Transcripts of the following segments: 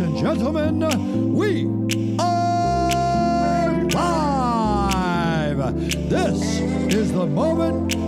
Ladies and gentlemen, we are live. This is the moment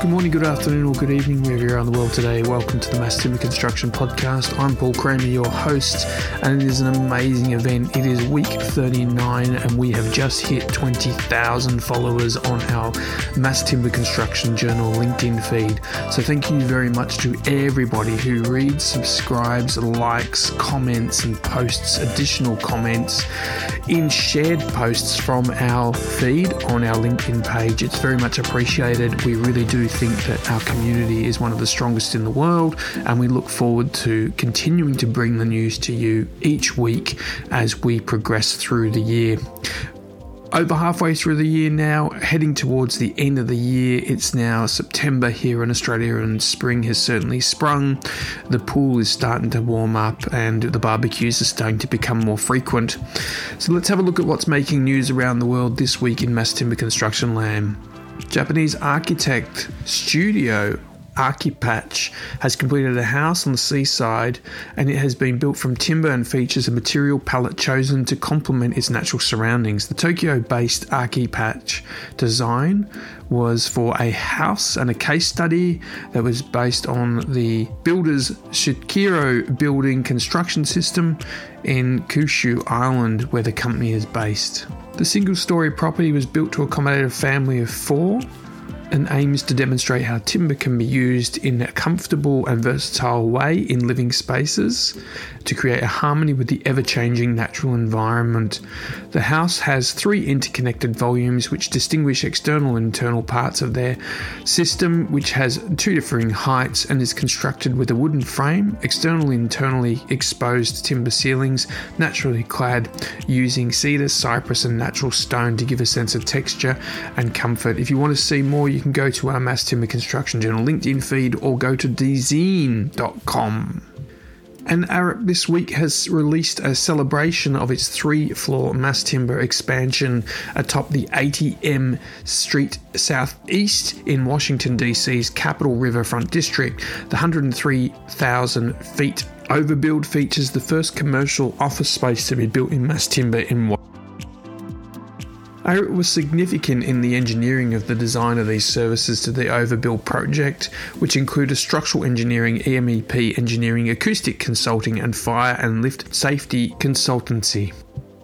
Good morning, good afternoon, or good evening, wherever you're around the world today. Welcome to the Mass Timber Construction Podcast. I'm Paul Kramer, your host, and it is an amazing event. It is week 39, and we have just hit 20,000 followers on our Mass Timber Construction Journal LinkedIn feed. So, thank you very much to everybody who reads, subscribes, likes, comments, and posts additional comments in shared posts from our feed on our LinkedIn page. It's very much appreciated. We really do think that our community is one of the strongest in the world, and we look forward to continuing to bring the news to you each week as we progress through the year over halfway through the year now, heading towards the end of the year. It's now September here in Australia, and spring has certainly sprung. The pool is starting to warm up, and the barbecues are starting to become more frequent. So, let's have a look at what's making news around the world this week in mass timber construction land. Japanese architect Studio Archipatch has completed a house on the seaside and it has been built from timber and features a material palette chosen to complement its natural surroundings. The Tokyo based Archipatch design was for a house and a case study that was based on the builder's Shikiro building construction system in Kyushu Island, where the company is based. The single story property was built to accommodate a family of four and aims to demonstrate how timber can be used in a comfortable and versatile way in living spaces to create a harmony with the ever changing natural environment. The house has three interconnected volumes which distinguish external and internal parts of their system, which has two differing heights and is constructed with a wooden frame, externally and internally exposed timber ceilings, naturally clad using cedar, cypress, and natural stone to give a sense of texture and comfort. If you want to see more, you can go to our Mass Timber Construction Journal LinkedIn feed or go to dezeen.com. And Arup this week has released a celebration of its three floor mass timber expansion atop the 80M Street Southeast in Washington, D.C.'s Capitol Riverfront District. The 103,000 feet overbuild features the first commercial office space to be built in mass timber in Washington. Arup was significant in the engineering of the design of these services to the Overbuild project, which included structural engineering, MEP engineering, acoustic consulting, and fire and lift safety consultancy.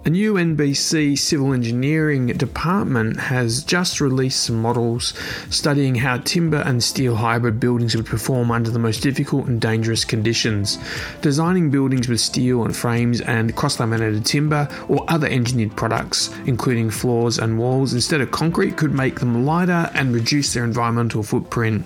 A new UBC civil engineering department has just released some models studying how timber and steel hybrid buildings would perform under the most difficult and dangerous conditions. Designing buildings with steel and frames and cross laminated timber or other engineered products, including floors and walls, instead of concrete, could make them lighter and reduce their environmental footprint.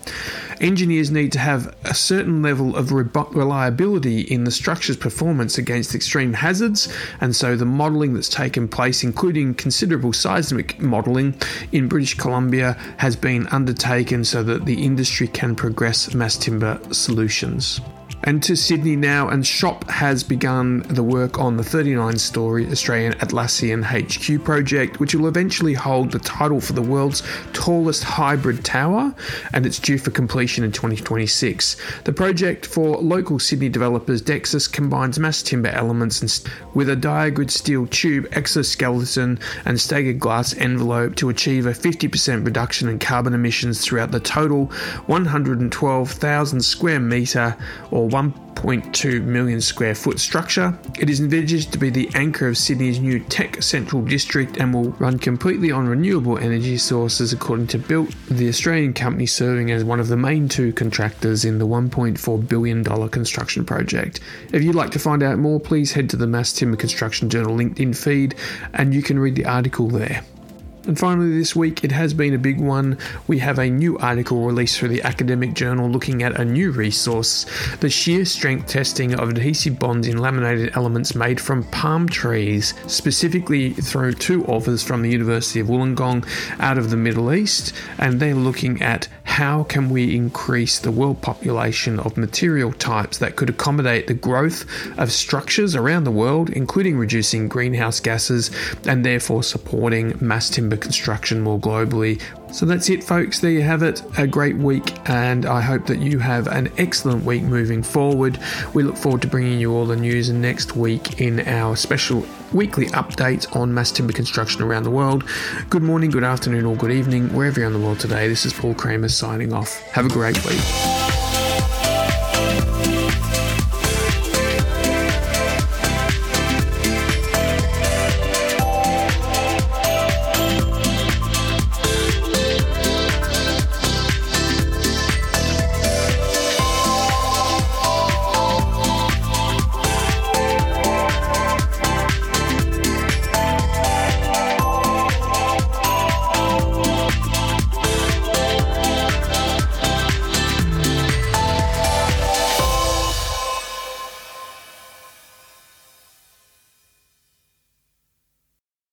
Engineers need to have a certain level of reliability in the structure's performance against extreme hazards, and so the modelling that's taken place, including considerable seismic modelling in British Columbia, has been undertaken so that the industry can progress mass timber solutions. And to Sydney now, and SHOP has begun the work on the 39 story Australian Atlassian HQ project, which will eventually hold the title for the world's tallest hybrid tower, and it's due for completion in 2026. The project for local Sydney developers Dexus combines mass timber elements with a diagrid steel tube exoskeleton and staggered glass envelope to achieve a 50% reduction in carbon emissions throughout the total 112,000 square metre or 1.2 million square foot structure. It is envisaged to be the anchor of Sydney's new tech central district and will run completely on renewable energy sources, according to Built, the Australian company serving as one of the main two contractors in the $1.4 billion construction project. If you'd like to find out more, please head to the Mass Timber Construction Journal LinkedIn feed and you can read the article there. And finally, this week it has been a big one. We have a new article released through the academic journal looking at a new resource the shear strength testing of adhesive bonds in laminated elements made from palm trees, specifically through two authors from the University of Wollongong out of the Middle East. And they're looking at how can we increase the world population of material types that could accommodate the growth of structures around the world, including reducing greenhouse gases and therefore supporting mass timber construction more globally. So that's it, folks. There you have it. A great week, and I hope that you have an excellent week moving forward. We look forward to bringing you all the news next week in our special weekly update on mass timber construction around the world. Good morning, good afternoon, or good evening, wherever you're in the world today. This is Paul Kramer signing off. Have a great week.